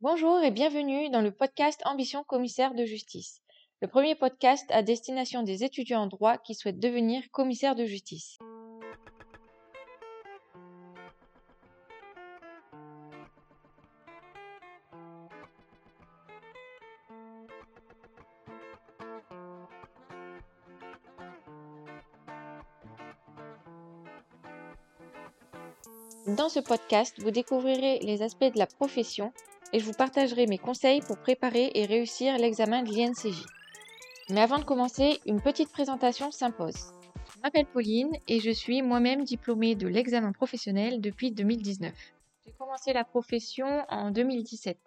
Bonjour et bienvenue dans le podcast Ambition commissaire de justice, le premier podcast à destination des étudiants en droit qui souhaitent devenir commissaire de justice. Dans ce podcast, vous découvrirez les aspects de la profession et je vous partagerai mes conseils pour préparer et réussir l'examen de l'INCJ. Mais avant de commencer, une petite présentation s'impose. Je m'appelle Pauline et je suis moi-même diplômée de l'examen professionnel depuis 2019. J'ai commencé la profession en 2017.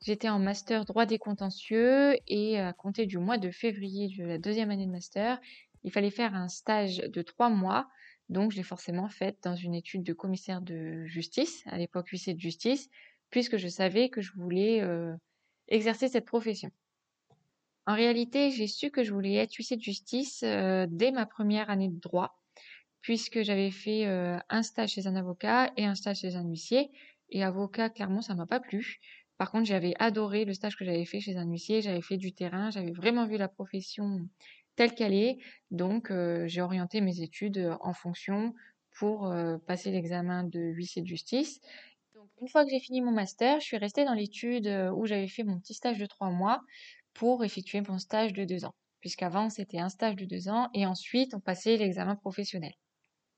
J'étais en master droit des contentieux et à compter du mois de février de la deuxième année de master, il fallait faire un stage de trois mois donc, je l'ai forcément faite dans une étude de commissaire de justice, à l'époque huissier de justice, puisque je savais que je voulais exercer cette profession. En réalité, j'ai su que je voulais être huissier de justice dès ma première année de droit, puisque j'avais fait un stage chez un avocat et un stage chez un huissier. Et avocat, clairement, ça m'a pas plu. Par contre, j'avais adoré le stage que j'avais fait chez un huissier. J'avais fait du terrain, j'avais vraiment vu la profession telle qu'elle est. Donc, j'ai orienté mes études en fonction pour passer l'examen de huissier de justice. Donc, une fois que j'ai fini mon master, je suis restée dans l'étude où j'avais fait mon petit stage de trois mois pour effectuer mon stage de deux ans. Puisqu'avant, c'était un stage de deux ans et ensuite, on passait l'examen professionnel.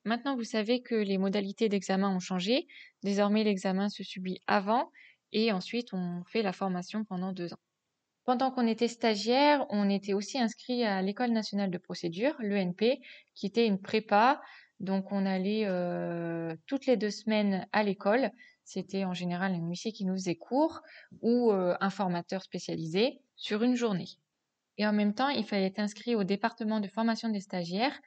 Maintenant, vous savez que les modalités d'examen ont changé. Désormais, l'examen se subit avant et ensuite, on fait la formation pendant deux ans. Pendant qu'on était stagiaire, on était aussi inscrit à l'École nationale de procédure, l'ENP, qui était une prépa. Donc on allait euh, toutes les deux semaines à l'école. C'était en général un huissier qui nous faisait cours ou euh, un formateur spécialisé sur une journée. Et en même temps, il fallait être inscrit au département de formation des stagiaires.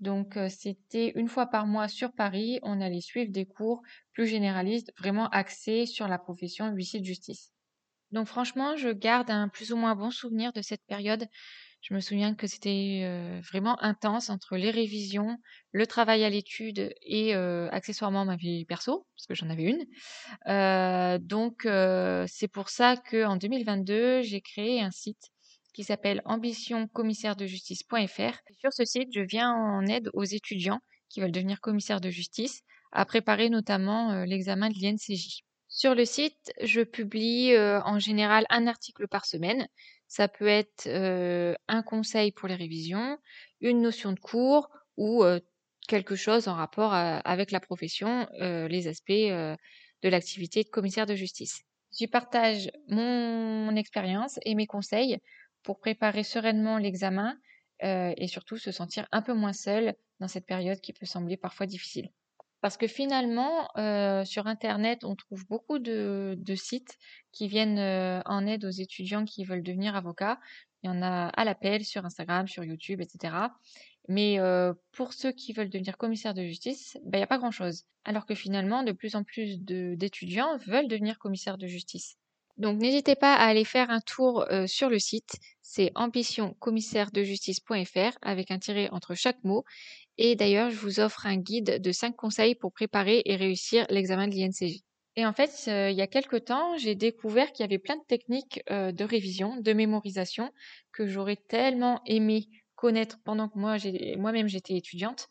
Donc euh, c'était une fois par mois sur Paris, on allait suivre des cours plus généralistes, vraiment axés sur la profession huissier de justice. Donc franchement, je garde un plus ou moins bon souvenir de cette période. Je me souviens que c'était vraiment intense entre les révisions, le travail à l'étude et accessoirement ma vie perso, parce que j'en avais une. Donc c'est pour ça qu'en 2022, j'ai créé un site qui s'appelle ambitioncommissaire-de-justice.fr. Sur ce site, je viens en aide aux étudiants qui veulent devenir commissaires de justice à préparer notamment l'examen de l'INCJ. Sur le site, je publie en général un article par semaine. Ça peut être euh, un conseil pour les révisions, une notion de cours ou euh, quelque chose en rapport avec la profession, les aspects de l'activité de commissaire de justice. J'y partage mon expérience et mes conseils pour préparer sereinement l'examen et surtout se sentir un peu moins seul dans cette période qui peut sembler parfois difficile. Parce que finalement, euh, sur internet, on trouve beaucoup de de sites qui viennent, euh, en aide aux étudiants qui veulent devenir avocats. Il y en a à l'appel sur Instagram, sur YouTube etc. Mais, euh, pour ceux qui veulent devenir commissaire de justice, ben, il y a pas grand-chose. Alors que finalement, de plus en plus d'étudiants veulent devenir commissaire de justice. Donc n'hésitez pas à aller faire un tour, sur le site, c'est ambitioncommissaire-de-justice.fr avec un tiret entre chaque mot et d'ailleurs, je vous offre un guide de 5 conseils pour préparer et réussir l'examen de l'INCJ. Et en fait, euh, il y a quelques temps, j'ai découvert qu'il y avait plein de techniques euh, de révision, de mémorisation, que j'aurais tellement aimé connaître pendant que moi, moi-même j'étais étudiante,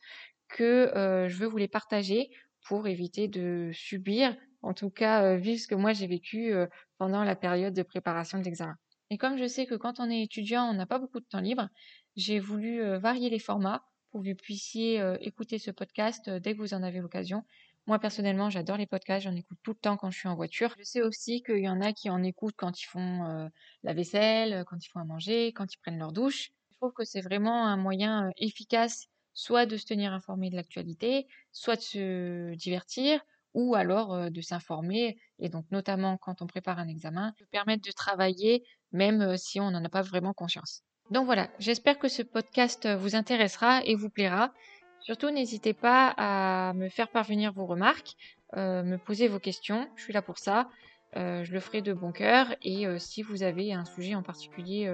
que euh, je veux vous les partager pour éviter de subir, en tout cas vivre ce que moi j'ai vécu pendant la période de préparation de l'examen. Et comme je sais que quand on est étudiant, on n'a pas beaucoup de temps libre, j'ai voulu varier les formats pour que vous puissiez écouter ce podcast dès que vous en avez l'occasion. Moi, personnellement, j'adore les podcasts, j'en écoute tout le temps quand je suis en voiture. Je sais aussi qu'il y en a qui en écoutent quand ils font la vaisselle, quand ils font à manger, quand ils prennent leur douche. Je trouve que c'est vraiment un moyen efficace soit de se tenir informé de l'actualité, soit de se divertir, ou alors de s'informer, et donc notamment quand on prépare un examen, permettre de travailler même si on n'en a pas vraiment conscience. Donc voilà, j'espère que ce podcast vous intéressera et vous plaira. Surtout, n'hésitez pas à me faire parvenir vos remarques, me poser vos questions. Je suis là pour ça. Je le ferai de bon cœur. Et si vous avez un sujet en particulier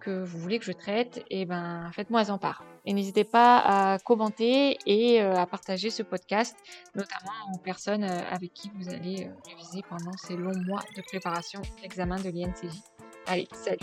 que vous voulez que je traite, et ben faites-moi en part. Et n'hésitez pas à commenter et à partager ce podcast, notamment aux personnes avec qui vous allez réviser pendant ces longs mois de préparation l'examen de l'INCJ. Allez, salut